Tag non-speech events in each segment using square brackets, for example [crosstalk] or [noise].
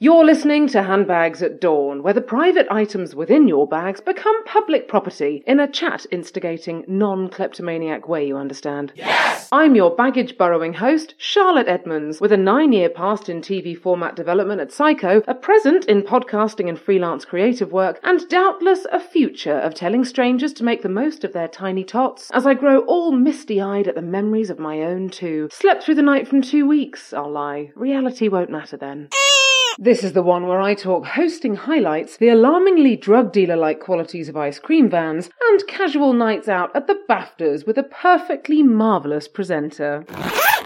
You're listening to Handbags at Dawn, where the private items within your bags become public property in a chat instigating non kleptomaniac way, you understand? Yes! I'm your baggage burrowing host, Charlotte Edmonds, with a nine year past in TV format development at Syco, a present in podcasting and freelance creative work, and doubtless a future of telling strangers to make the most of their tiny tots as I grow all misty eyed at the memories of my own two. Slept through the night from two weeks, I'll lie. Reality won't matter then. This is the one where I talk hosting highlights, the alarmingly drug dealer like qualities of ice cream vans, and casual nights out at the BAFTAs with a perfectly marvellous presenter.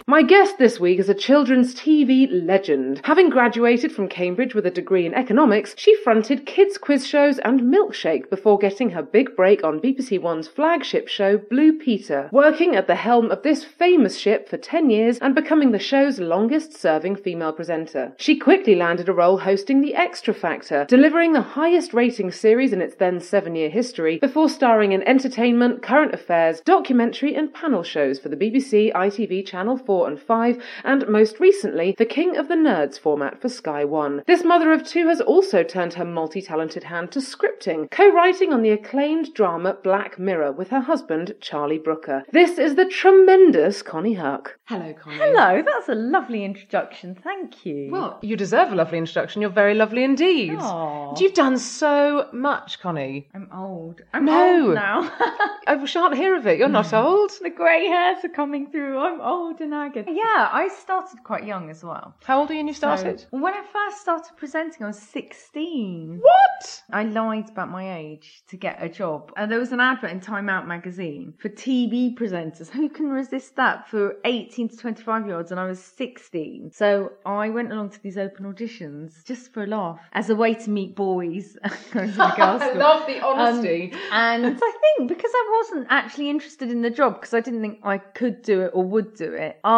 My guest this week is a children's TV legend. Having graduated from Cambridge with a degree in economics, she fronted kids' quiz shows and Milkshake before getting her big break on BBC One's flagship show, Blue Peter, working at the helm of this famous ship for 10 years and becoming the show's longest serving female presenter. She quickly landed a role hosting The Xtra Factor, delivering the highest rating series in its then seven year history before starring in entertainment, current affairs, documentary, and panel shows for the BBC, ITV Channel 4 and 5, and most recently, the King of the Nerds format for Sky One. This mother of two has also turned her multi talented hand to scripting, co writing on the acclaimed drama Black Mirror with her husband, Charlie Brooker. This is the tremendous Konnie Huq. Hello, Konnie. Hello, that's a lovely introduction. Thank you. Well, you deserve a lovely introduction. You're very lovely indeed. Aw. You've done so much, Konnie. I'm old. I'm No. old now. [laughs] Oh, I shan't hear of it. You're not mm. old. the grey hairs are coming through. I'm old and Yeah, I started quite young as well. How old are you when you started? So, when I first started presenting, I was 16. What? I lied about my age to get a job. And there was an advert in Time Out magazine for TV presenters. Who can resist that for 18 to 25 year olds? And I was 16. So I went along to these open auditions just for a laugh as a way to meet boys. Going to the I [laughs] love the honesty. Um, and [laughs] I think because I wasn't actually interested in the job, because I didn't think I could do it or would do it, I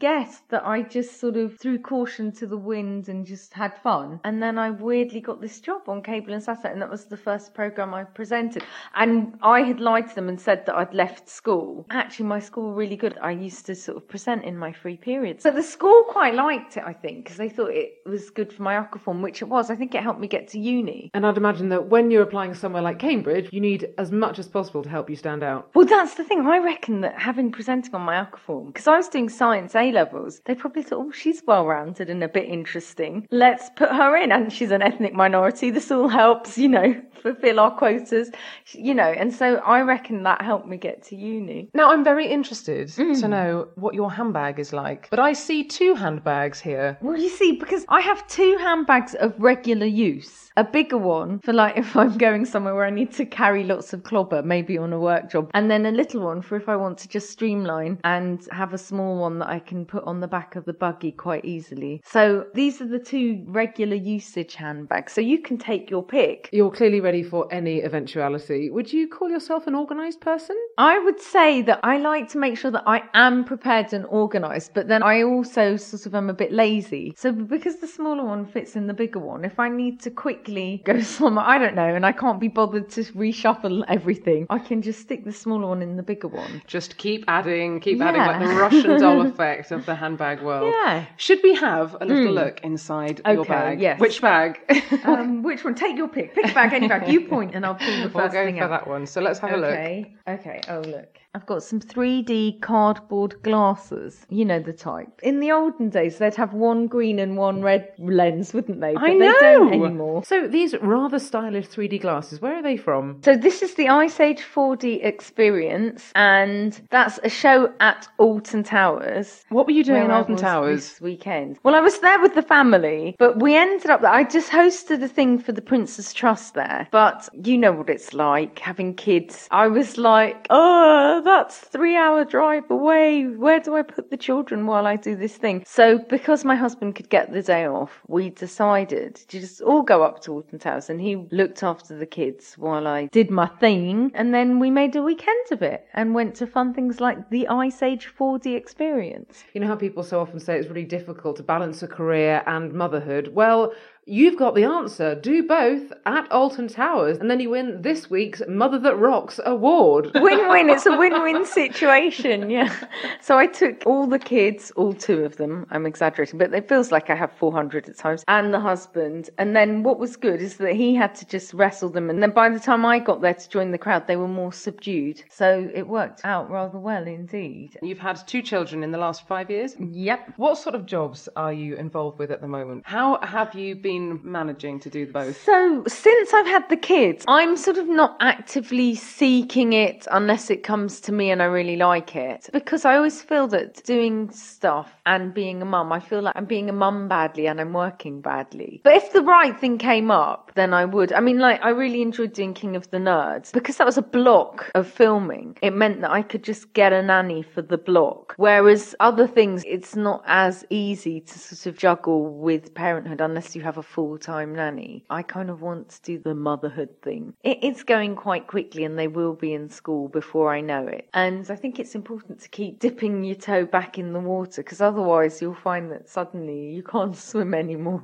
guess that I just sort of threw caution to the wind and just had fun. And then I weirdly got this job on cable and satellite, and that was the first program I presented. And I had lied to them and said that I'd left school. Actually, my school were really good. I used to sort of present in my free periods. So the school quite liked it, I think, because they thought it was good for my UCAS form, which it was. I think it helped me get to uni. And I'd imagine that when you're applying somewhere like Cambridge, you need as much as possible to help you stand out. Well, that's the thing. I reckon that having presenting on my UCAS form, because I was doing science A levels, they probably thought, oh, she's well rounded and a bit interesting. Let's put her in. And she's an ethnic minority. This all helps, you know, [laughs] fulfill our quotas, you know. And so I reckon that helped me get to uni. Now, I'm very interested to mm. know what your handbag is like. But I see two handbags here. Well, you see, because I have two handbags of regular use. A bigger one for like [laughs] if I'm going somewhere where I need to carry lots of clobber, maybe on a work job, and then a little one for if I want to just streamline and have a small one that I can put on the back of the buggy quite easily. So these are the two regular usage handbags. So you can take your pick. You're clearly ready for any eventuality. Would you call yourself an organised person? I would say that I like to make sure that I am prepared and organised, but then I also sort of am a bit lazy. So because the smaller one fits in the bigger one, if I need to quickly go [laughs] somewhere, I don't know, and I can't be bothered to reshuffle everything, I can just stick the smaller one in the bigger one. Just keep adding, keep Yeah. adding like the Russian doll [laughs] effect of the handbag world. Yeah. Should we have a little look inside your bag? yes. Which bag? [laughs] Um, which one? Take your pick. Pick a bag, any bag. You point, and I'll pull the 1st we'll go thing for out. that one. So let's have a look. Okay. Okay. Oh look. I've got some 3D cardboard glasses. You know the type. In the olden days, they'd have one green and one red lens, wouldn't they? But I they know. don't anymore. So these rather stylish 3D glasses, where are they from? So this is the Ice Age 4D experience, and that's a show at Alton Towers. What were you doing in Alton Towers? this weekend? Well, I was there with the family, but we ended up. I just hosted a thing for the Prince's Trust there, but you know what it's like having kids. I was like, oh, that's three hour drive away. Where do I put the children while I do this thing? So because my husband could get the day off, we decided to just all go up to Alton Towers, and he looked after the kids while I did my thing, and then we made a weekend of it and went to fun things like the Ice Age 4D experience. You know how people so often say it's really difficult to balance a career and motherhood? Well, you've got the answer. Do both at Alton Towers, and then you win this week's Mother That Rocks award. [laughs] Win win, it's a win win situation, yeah. So I took all the kids, all two of them, I'm exaggerating, but it feels like I have 400 at times, and the husband. And then what was good is that he had to just wrestle them, and then by the time I got there to join the crowd, they were more subdued. So it worked out rather well indeed. You've had two children in the last five years. Yep. What sort of jobs are you involved with at the moment? How have you been managing to do both? So, since I've had the kids, I'm sort of not actively seeking it unless it comes to me and I really like it. Because I always feel that doing stuff and being a mum, I feel like I'm being a mum badly and I'm working badly. But if the right thing came up, then I would. I mean, like, I really enjoyed doing King of the Nerds because that was a block of filming. It meant that I could just get a nanny for the block. Whereas other things, it's not as easy to sort of juggle with parenthood unless you have a full time nanny. I kind of want to do the motherhood thing. It's going quite quickly and they will be in school before I know it. And I think it's important to keep dipping your toe back in the water because otherwise you'll find that suddenly you can't [laughs] swim anymore.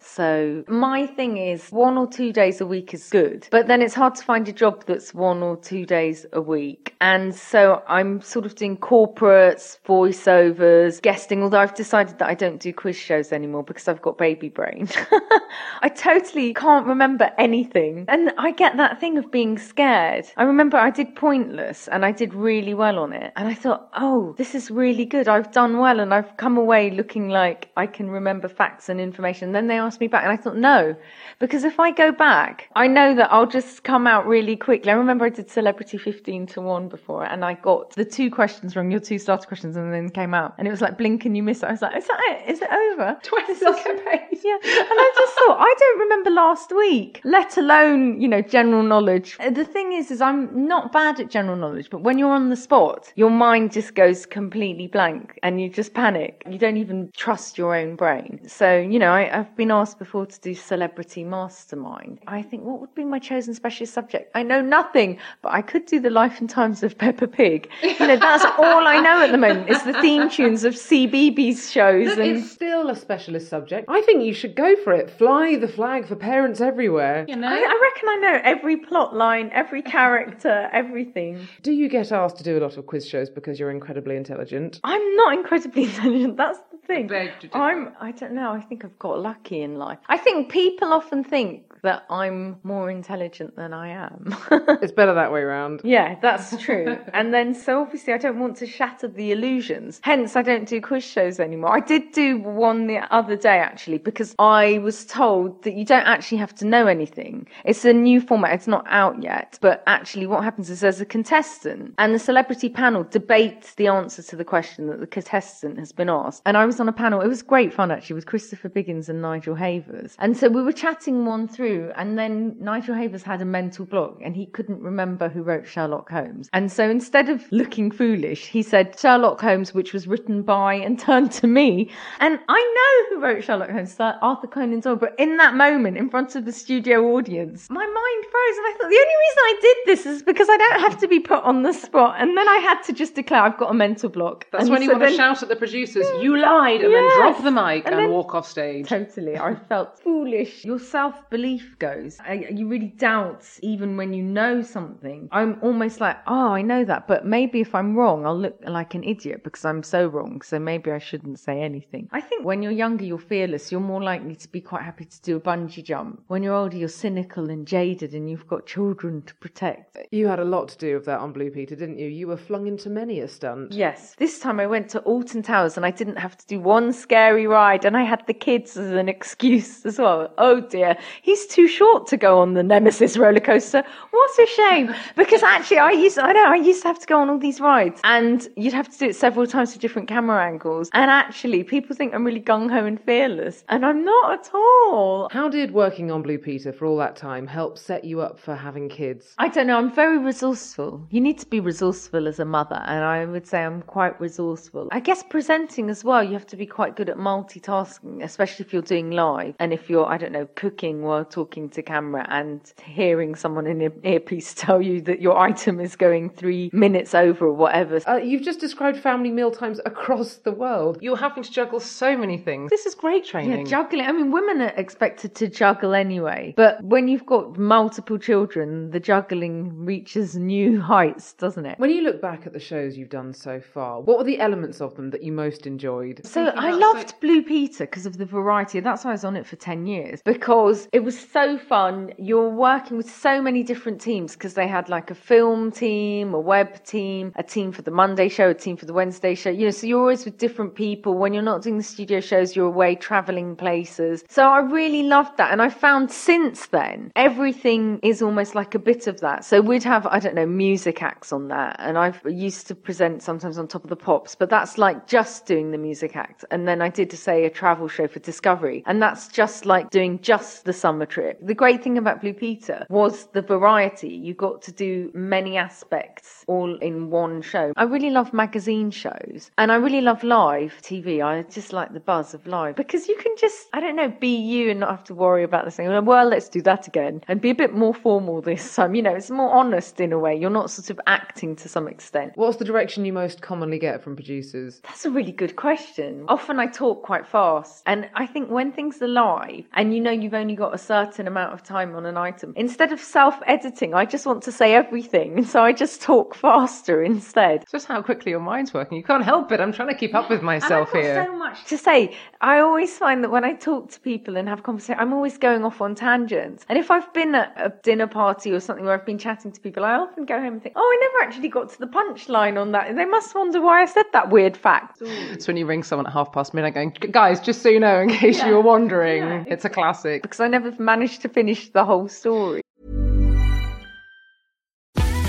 So my thing is one or two days a week is good, but then it's hard to find a job that's one or two days a week. And so I'm sort of doing corporates, voiceovers, guesting, although I've decided that I don't do quiz shows anymore because I've got baby brain. [laughs] [laughs] I totally can't remember anything. And I get that thing of being scared. I remember I did Pointless and I did really well on it. And I thought, oh, this is really good. I've done well and I've come away looking like I can remember facts and information. And then they asked me back and I thought, no, because if I go back, I know that I'll just come out really quickly. I remember I did Celebrity 15 to 1 before and I got the two questions wrong, your two starter questions, and then came out. And it was like, blink and you miss it. I was like, is that it? Is it over? 20 This is- yeah. I just thought, I don't remember last week, let alone, you know, general knowledge. Uh, The thing is, is I'm not bad at general knowledge, but when you're on the spot, your mind just goes completely blank and you just panic. You don't even trust your own brain. So, you know, I, I've been asked before to do Celebrity Mastermind. I think, what would be my chosen specialist subject? I know nothing, but I could do the life and times of Peppa Pig. You know, that's all I know at the moment is the theme tunes of CBeebies shows Look, and it's still a specialist subject. I think you should go for it. Fly the flag for parents everywhere. You know? I, I reckon I know every plot line, every [laughs] character, everything. Do you get asked to do a lot of quiz shows because you're incredibly intelligent? I'm not incredibly [laughs] intelligent. That's the thing. beg to differ. I'm. I don't know. I think I've got lucky in life. I think people often think that I'm more intelligent than I am. [laughs] It's better that way round. Yeah, that's true. and then, so obviously, I don't want to shatter the illusions. Hence, I don't do quiz shows anymore. I did do one the other day, actually, because I was told that you don't actually have to know anything. It's a new format, it's not out yet. But actually, what happens is there's a contestant, and the celebrity panel debates the answer to the question that the contestant has been asked. And I was on a panel, it was great fun, actually, with Christopher Biggins and Nigel Havers. And so we were chatting one through, and then Nigel Havers had a mental block, and he couldn't remember who wrote Sherlock Holmes. And so instead of looking foolish, he said Sherlock Holmes, which was written by and turned to me. And I know who wrote Sherlock Holmes, Arthur Conan But in that moment, in front of the studio audience, my mind froze. And I thought the only reason I did this is because I don't have to be put on the spot. And then I had to just declare I've got a mental block. That's And when you so want to shout at the producers, you lied, and then drop the mic and, then- walk off stage. Totally. I felt foolish. Your self belief goes. I, you really doubt even when you know something. I'm almost like, oh, I know that, but maybe if I'm wrong, I'll look like an idiot because I'm so wrong. So maybe I shouldn't say anything. I think when you're younger, you're fearless. You're more likely to be quite happy to do a bungee jump. When you're older, you're cynical and jaded and you've got children to protect. You had a lot to do with that on Blue Peter, didn't you? You were flung into many a stunt. Yes. This time I went to Alton Towers and I didn't have to do one scary ride and I had the kids as an excuse as well. Oh dear. He's too short to go on the Nemesis roller coaster. What a shame. Because actually I used I know, I used to have to go on all these rides and you'd have to do it several times with different camera angles. And actually people think I'm really gung ho and fearless. And I'm not at all. How did working on Blue Peter for all that time help set you up for having kids? I don't know. I'm very resourceful. You need to be resourceful as a mother, and I would say I'm quite resourceful. I guess presenting as well, you have to be quite good at multitasking, especially if you're doing live and if you're, I don't know, cooking while talking to camera and hearing someone in an earpiece [laughs] tell you that your item is going three minutes over or whatever. Uh, you've just described family meal times across the world. You're having to juggle so many things. This is great training. Yeah, training. juggling. I mean, women are expected to juggle anyway, but when you've got multiple children, the juggling reaches new [laughs] heights, doesn't it? When you look back at the shows you've done so far, what were the elements of them that you most enjoyed? So I loved Blue Peter because of the variety. That's why I was on it for 10 years because it was so fun. You're working with so many different teams because they had like a film team, a web team, a team for the Monday show, a team for the Wednesday show. You know, so you're always with different people. When you're not doing the studio shows, you're away traveling places. So I really loved that. And I found since then, everything is almost like a bit of that. So we'd have, I don't know, music acts on that. And I've used to present sometimes on top of the pops, but that's like just doing the music act. And then I did, to say, a travel show for Discovery. And that's just like doing just the summer trip. The great thing about Blue Peter was the variety. You got to do many aspects all in one show. I really love magazine shows and I really love live TV. I just like the buzz of live because you can just, I don't know, be you and not have to worry about this thing. Well, let's do that again and be a bit more formal this time. You know, it's more honest in a way. You're not sort of acting to some extent. What's the direction you most commonly get from producers? That's a really good question. Often I talk quite fast, and I think when things are live and you know you've only got a certain amount of time on an item, instead of self editing, I just want to say everything, and [laughs] so I just talk faster instead. It's just how quickly your mind's working. You can't help it. I'm trying to keep up with myself here. so much to say. I always find that when I talk to people and have conversation, I'm always going off on tangents. And if I've been at a dinner party or something where I've been chatting to people, I often go home and think, oh, I never actually got to the punchline on that. They must wonder why I said that weird fact. It's when you ring someone at half past midnight going, guys, just so you know, in case you were wondering, it's a classic. Because I never managed to finish the whole story.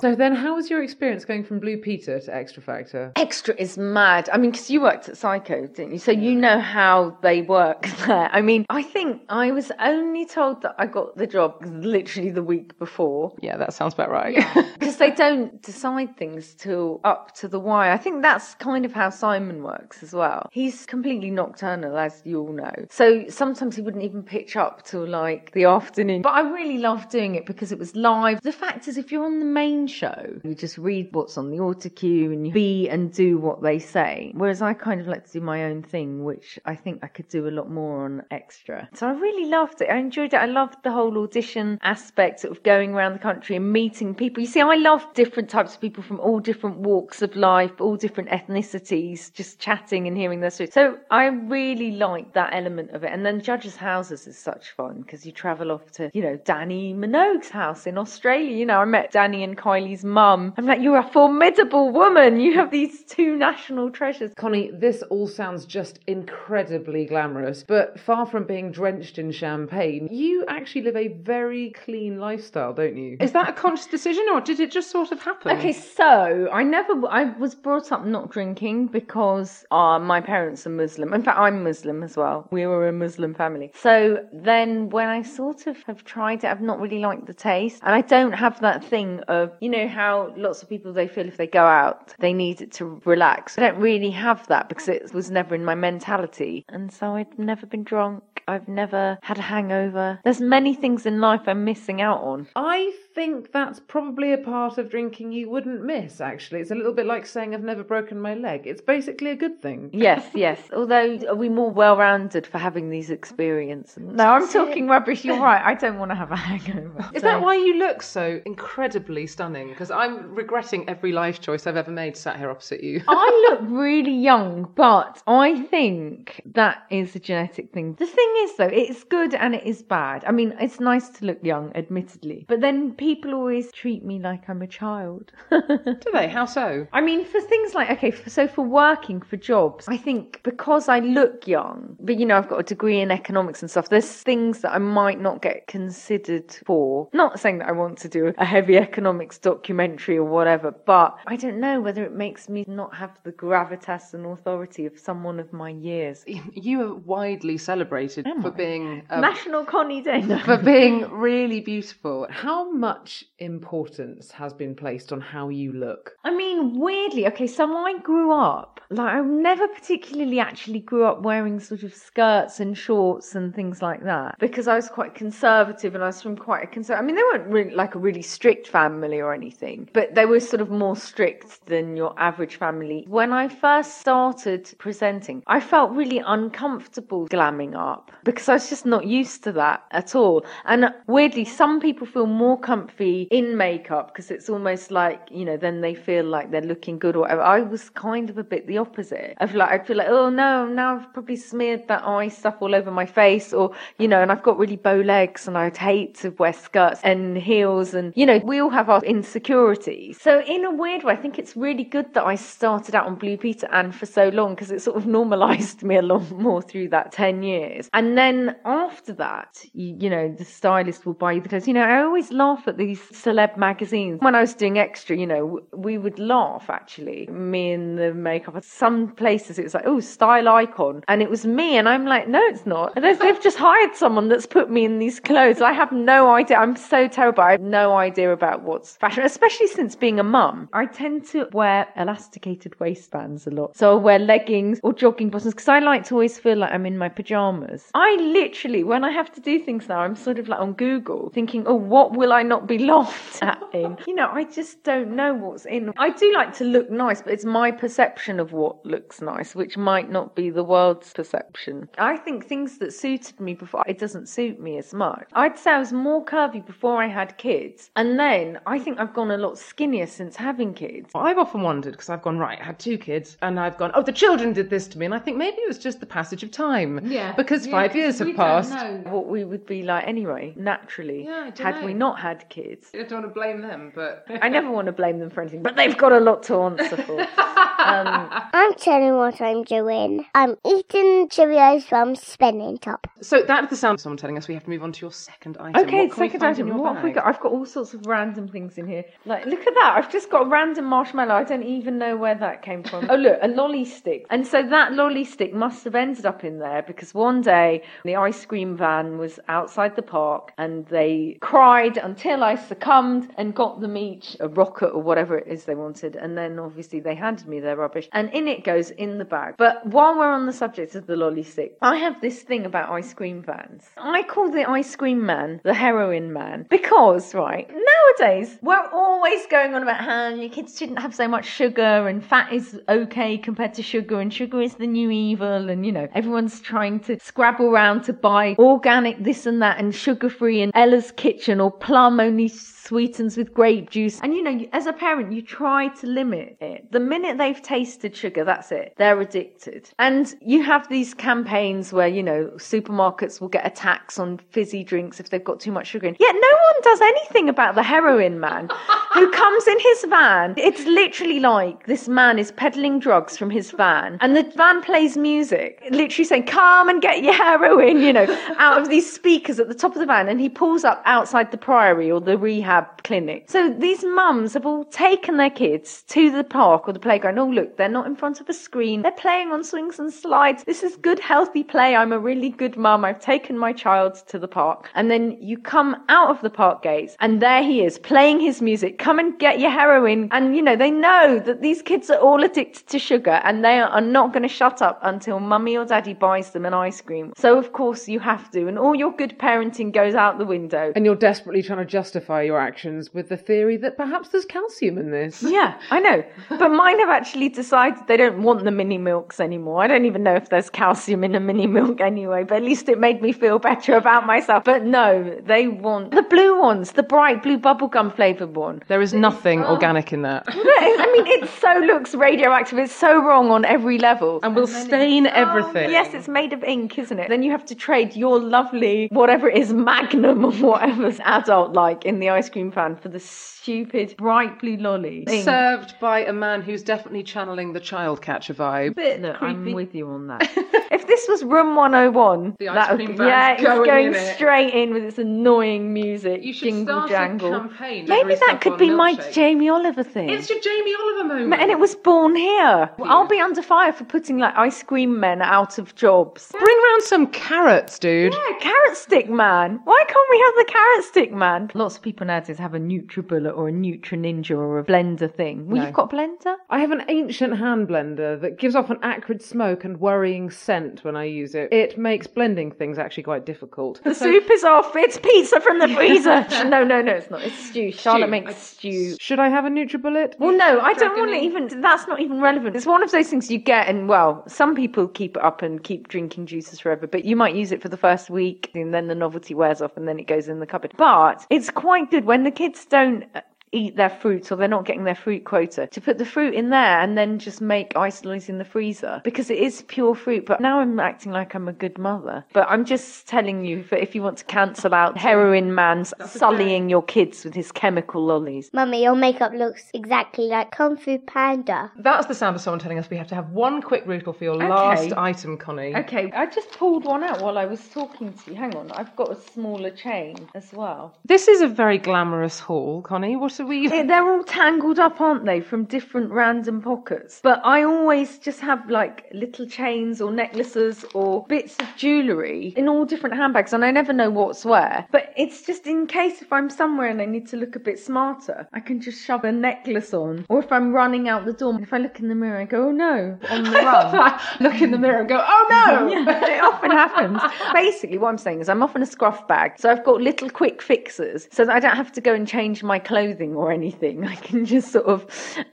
So then, how was your experience going from Blue Peter to Xtra Factor? Xtra is mad. I mean, because you worked at Syco, didn't you? So you know how they work [laughs] there. I mean, I think I was only told that I got the job literally the week before. Yeah, that sounds about right. Because [laughs] they don't decide things till up to the wire. I think that's kind of how Simon works as well. He's completely nocturnal, as you all know. So sometimes he wouldn't even pitch up till like the afternoon. But I really loved doing it because it was live. The fact is, if you're on the main show, you just read what's on the auto cue and you be and do what they say. Whereas I kind of like to do my own thing, which I think I could do a lot more on Xtra. So I really loved it. I enjoyed it. I loved the whole audition aspect of going around the country and meeting people. You see, I love different types of people from all different walks of life, all different ethnicities, just chatting and hearing their stories. So I really liked that element of it. And then judges' houses is such fun because you travel off to, you know, Dannii Minogue's house in Australia. You know, I met Dannii and Kylie Kylie's mum. I'm like, you're a formidable woman. You have these two national treasures. Konnie, this all sounds just incredibly glamorous, but far from being drenched in champagne, you actually live a very clean lifestyle, don't you? Is that a conscious decision or did it just sort of happen? Okay, so I never, I was brought up not drinking because uh, my parents are Muslim. In fact, I'm Muslim as well. We were a Muslim family. So then when I sort of have tried it, I've not really liked the taste. And I don't have that thing of, you know, how lots of people, they feel if they go out, they need it to relax. I don't really have that because it was never in my mentality. And so I've never been drunk. I've never had a hangover. There's many things in life I'm missing out on. I think that's probably a part of drinking you wouldn't miss, actually. It's a little bit like saying I've never broken my leg. It's basically a good thing. Yes, yes. Although, are we more well rounded for having these experiences? No, I'm talking rubbish. You're right. I don't want to have a hangover. Is that why you look so incredibly stunning? Because I'm regretting every life choice I've ever made sat here opposite you. I look really young, but I think that is a genetic thing. The thing is, though, it's good and it is bad. I mean, it's nice to look young, admittedly, but then people always treat me like I'm a child. [laughs] Do they? How so? I mean, for things like, okay, for, so for working, for jobs, I think because I look young, but you know, I've got a degree in economics and stuff, there's things that I might not get considered for. Not saying that I want to do a heavy economics documentary or whatever, but I don't know whether it makes me not have the gravitas and authority of someone of my years. You are widely celebrated for being um, National Konnie Day. No. [laughs] for being really beautiful. How much importance has been placed on how you look? I mean, weirdly, okay, so I grew up, like, I never particularly actually grew up wearing sort of skirts and shorts and things like that because I was quite conservative and I was from quite a conservative, I mean, they weren't really like a really strict family or anything, but they were sort of more strict than your average family. When I first started presenting, I felt really uncomfortable glamming up because I was just not used to that at all. And weirdly, some people feel more comfy in makeup because it's almost like, you know, then they feel like they're looking good or whatever. I was kind of a bit the opposite. I feel like, I'd feel like, oh no, now I've probably smeared that eye stuff all over my face or, you know, and I've got really bow legs and I'd hate to wear skirts and heels and, you know, we all have our insecurities. So in a weird way, I think it's really good that I started out on Blue Peter and for so long because it sort of normalized [laughs] me a lot more through that 10 years. And then after that, you, you know, the stylist will buy you the clothes. You know, I always laugh at these celeb magazines. When I was doing Xtra, you know, we would laugh actually, me and the makeup. At some places it was like, oh, style icon. And it was me. And I'm like, no, it's not. And they've just hired someone that's put me in these clothes. I have no idea. I'm so terrible. I have no idea about what's fashion, especially since being a mum. I tend to wear elasticated waistbands a lot. So I'll wear leggings or jogging bottoms because I like to always feel like I'm in my pajamas. I literally, when I have to do things now, I'm sort of like on Google thinking, oh, what will I not be laughed at in? You know, I just don't know what's in. I do like to look nice, but it's my perception of what looks nice, which might not be the world's perception. I think things that suited me before, it doesn't suit me as much. I'd say I was more curvy before I had kids. And then I think I've gone a lot skinnier since having kids. I've often wondered because I've gone right, I had two kids, and I've gone, oh, the children did this to me, and I think maybe it was just the passage of time. Yeah. Because Yeah, five 'cause years we have don't passed. know what we would be like anyway, naturally, Yeah, I don't had know. we not had kids. I don't want to blame them, but I never want to blame them for anything, but they've got a lot to answer for. [laughs] Um, I'm telling what I'm doing. I'm eating Cheerios from Spinning Top. so that's the sound of someone telling us we have to move on to your second item. okay, what can we second find in item. your What have we got? I've got all sorts of random things in here. Like, look at that. I've just got a random marshmallow. I don't even know where that came from. [laughs] oh, look, a lolly stick. And so that lolly stick must have ended up in there because one day the ice cream van was outside the park and they cried until I succumbed and got them each a rocket or whatever it is they wanted. And then obviously they handed me their rubbish. And in it goes in the bag. But while we're on the subject of the lolly stick, I have this thing about ice cream vans. I call the ice cream man the heroin man because, right, nowadays we're always going on about how your kids shouldn't have so much sugar and fat is okay compared to sugar and sugar is the new evil and you know everyone's trying to scrabble around to buy organic this and that and sugar free and Ella's kitchen or plum only sweetens with grape juice and you know as a parent you try to limit it the minute they've tasted sugar that's it they're addicted and you have these campaigns where you know supermarkets will get a tax on fizzy drinks if they've got too much sugar in yet no one does anything about the heroin man who [laughs] comes in his van. It's literally like this man is peddling drugs from his van, and the van plays music, literally saying, Come and get your heroin, you know, out of these speakers at the top of the van. And he pulls up outside the priory or the rehab clinic. So these mums have all taken their kids to the park or the playground. Oh, look, they're not in front of a screen. They're playing on swings and slides. This is good, healthy play. I'm a really good mum. I've taken my child to the park. And then you come out of the park gates and there he is playing his music. Come and get your heroin. And, you know, they know that these kids are all addicted to sugar and they are not going to shut up until mummy or daddy buys them an ice cream. So, of course, you have to. And all your good parenting goes out the window. And you're desperately trying to justify your actions with the theory that perhaps there's calcium in this. [laughs] Yeah, I know. But mine have actually decided they don't want the mini milks anymore. I don't even know if there's calcium in a mini milk anyway, but at least it made me feel better about myself. But no, they want the blue ones, the bright blue bubblegum flavoured one. There is nothing oh. organic in that. [laughs] I mean, it so looks radioactive. It's so wrong on every level. And will stain everything. Oh, yes, it's made of ink, isn't it? Then you have to trade your lovely, whatever it is, magnum or whatever's adult like in the ice cream van for the stupid bright blue lolly. Ink. Served by a man who's definitely channeling the child catcher vibe. bit Look, I'm with you on that. [laughs] if this was Room 101, The ice that would cream be- van's yeah, it's going going in it. straight in with its annoying music, You should jingle start jangle. a campaign. Maybe delivery that stuff could on be my milkshake. Jamie Oliver thing. It's your Jamie Oliver moment. and it was born here. I'll be under fire for putting like ice cream men out of jobs. Bring round some carrots, dude. Yeah, carrot stick man. Why can't we have the carrot stick man? Lots of people nowadays have a NutriBullet or a NutriNinja or a blender thing. Well, No. you've got a blender. I have an ancient hand blender that gives off an acrid smoke and worrying scent when I use it. It makes blending things actually quite difficult. The soup is off. It's pizza from the [laughs] freezer. no, no, no, it's not. It's stew. Charlotte makes stew. Should I have a NutriBullet? Well, no, I don't want to even. That's not even relevant. It's one of those things you get, and well, some people keep it up and keep drinking juices forever, but you might use it for the first week, and then the novelty wears off, and then it goes in the cupboard. But it's good when the kids don't eat their fruit or they're not getting their fruit quota to put the fruit in there and then just make ice lollies in the freezer because it is pure fruit. But now I'm acting like I'm a good mother. But I'm just telling you that if you want to cancel out heroin man's sullying your kids with his chemical lollies. Mummy, your makeup looks exactly like Kung Fu Panda. That's the sound of someone telling us we have to have one quick riddle for your last item, Konnie. Okay, I just pulled one out while I was talking to you. Hang on, I've got a smaller chain as well. This is a very glamorous haul, Konnie. What we? They're all tangled up, aren't they, from different random pockets? But I always just have like little chains or necklaces or bits of jewellery in all different handbags, and I never know what's where. But it's just in case if I'm somewhere and I need to look a bit smarter, I can just shove a necklace on. Or if I'm running out the door, if I look in the mirror, I go, oh no, on the [laughs] run. Look in the mirror and go, oh no! [laughs] Yeah, it often happens. Basically, what I'm saying is I'm often a scruff bag, so I've got little quick fixes, so that I don't have to go and change my clothing or anything. [laughs] I can just sort of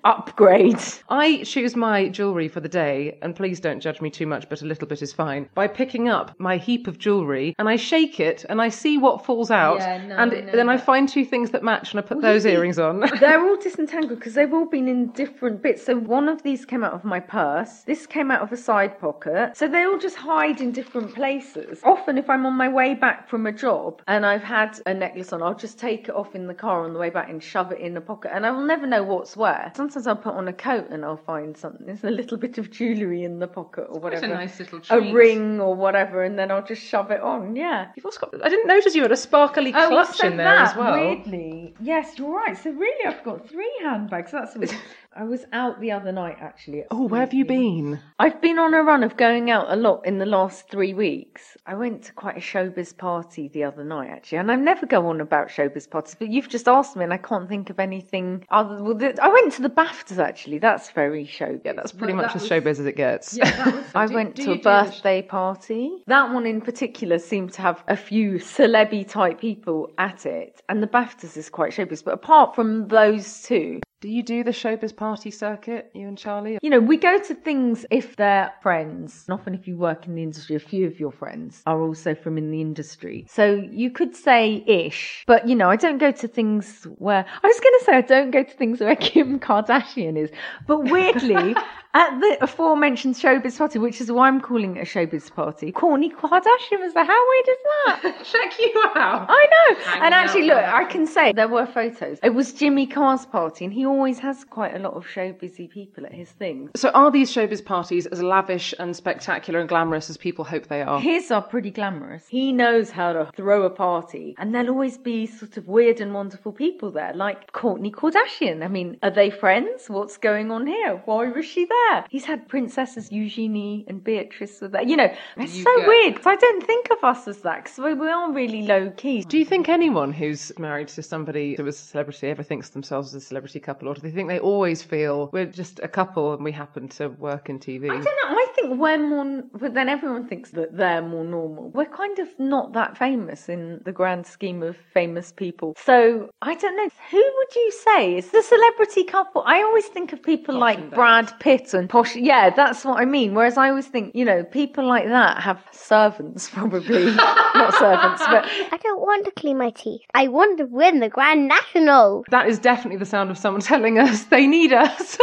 upgrade. I choose my jewellery for the day, and please don't judge me too much, but a little bit is fine, by picking up my heap of jewellery and I shake it and I see what falls out, Yeah, no, and no, then I find two things that match and I put those earrings on. [laughs] They're all disentangled because they've all been in different bits. So one of these came out of my purse. This came out of a side pocket. So they all just hide in different places. Often, if I'm on my way back from a job and I've had a necklace on, I'll just take it off in the car on the way back and shove it in the pocket. And I will never know what's where. Sometimes I'll put on a coat and I'll find something. There's a little [laughs] bit of jewellery in the pocket or Quite a whatever. nice little A ring or whatever, and then I'll just shove it on. Yeah. You've also got, I didn't notice you had a sparkly Oh, clutch in there that, as well. Weirdly, yes, you're right. So really, I've got three handbags. That's. [laughs] I was out the other night actually. Oh, where have you been? I've been on a run of going out a lot in the last three weeks. I went to quite a showbiz party the other night actually, and I never go on about showbiz parties, but you've just asked me, and I can't think of anything other. Well, the, I went to the BAFTAs actually. That's very showbiz. Yeah, that's pretty much as showbiz as it gets. Yeah, [laughs] I went to a birthday party. That one in particular seemed to have a few celebby type people at it, and the BAFTAs is quite showbiz. But apart from those two, Do you do the showbiz party circuit, you and Charlie? you know, we go to things if they're friends. And often, if you work in the industry, a few of your friends are also from in the industry. So you could say ish, but you know, I don't go to things where I was going to say I don't go to things where [laughs] Kim Kardashian is, but weirdly. [laughs] At the aforementioned showbiz party, which is why I'm calling it a showbiz party, Kourtney Kardashian was there. How weird is that? [laughs] Check you out. I know. Hanging and actually, look, there. I can say there were photos. It was Jimmy Carr's party, and he always has quite a lot of showbizy people at his things. So, are these showbiz parties as lavish and spectacular and glamorous as people hope they are? His are pretty glamorous. He knows how to throw a party, and there'll always be sort of weird and wonderful people there, like Kourtney Kardashian. I mean, are they friends? What's going on here? Why was she there? He's had princesses Eugenie and Beatrice with there. You know, it's You so weird. I don't think of us as that because we, we are really low key. Do you think anyone who's married to somebody who is a celebrity ever thinks themselves as a celebrity couple, or do they think they always feel we're just a couple and we happen to work in TV? I don't know. I think we're more, but then everyone thinks that they're more normal. We're kind of not that famous in the grand scheme of famous people. So I don't know. Who would you say is the celebrity couple? I always think of people like Brad Pitt and Posh. Yeah, that's what I mean. Whereas I always think, you know, people like that have servants, [laughs] probably not servants, but [laughs] I don't want to clean my teeth. I want to win the Grand National. That is definitely the sound of someone [laughs] telling us they need us.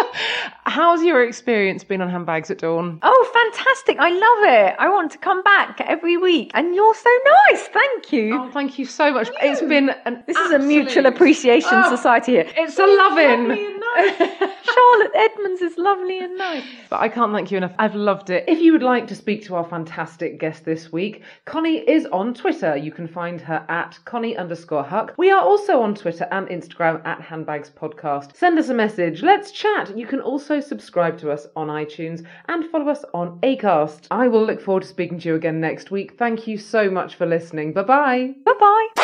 How's your experience been on handbags at dawn? oh, fantastic! I love it. I want to come back every week, and you're so nice. Thank you. Oh, thank you so much. It's been an This is a mutual appreciation Oh, society here. It's a loving. Lovely and nice. Charlotte Edmonds is lovely and nice. But I can't thank you enough. I've loved it. If you would like to speak to our fantastic guest this week, Konnie is on Twitter. You can find her at Konnie underscore Huq. We are also on Twitter and Instagram at Handbags Podcast. Send us a message. Let's chat. You can also subscribe to us on iTunes and follow us on Acast. I will look forward to speaking to you again next week. Thank you so much for listening. Bye bye. Bye bye.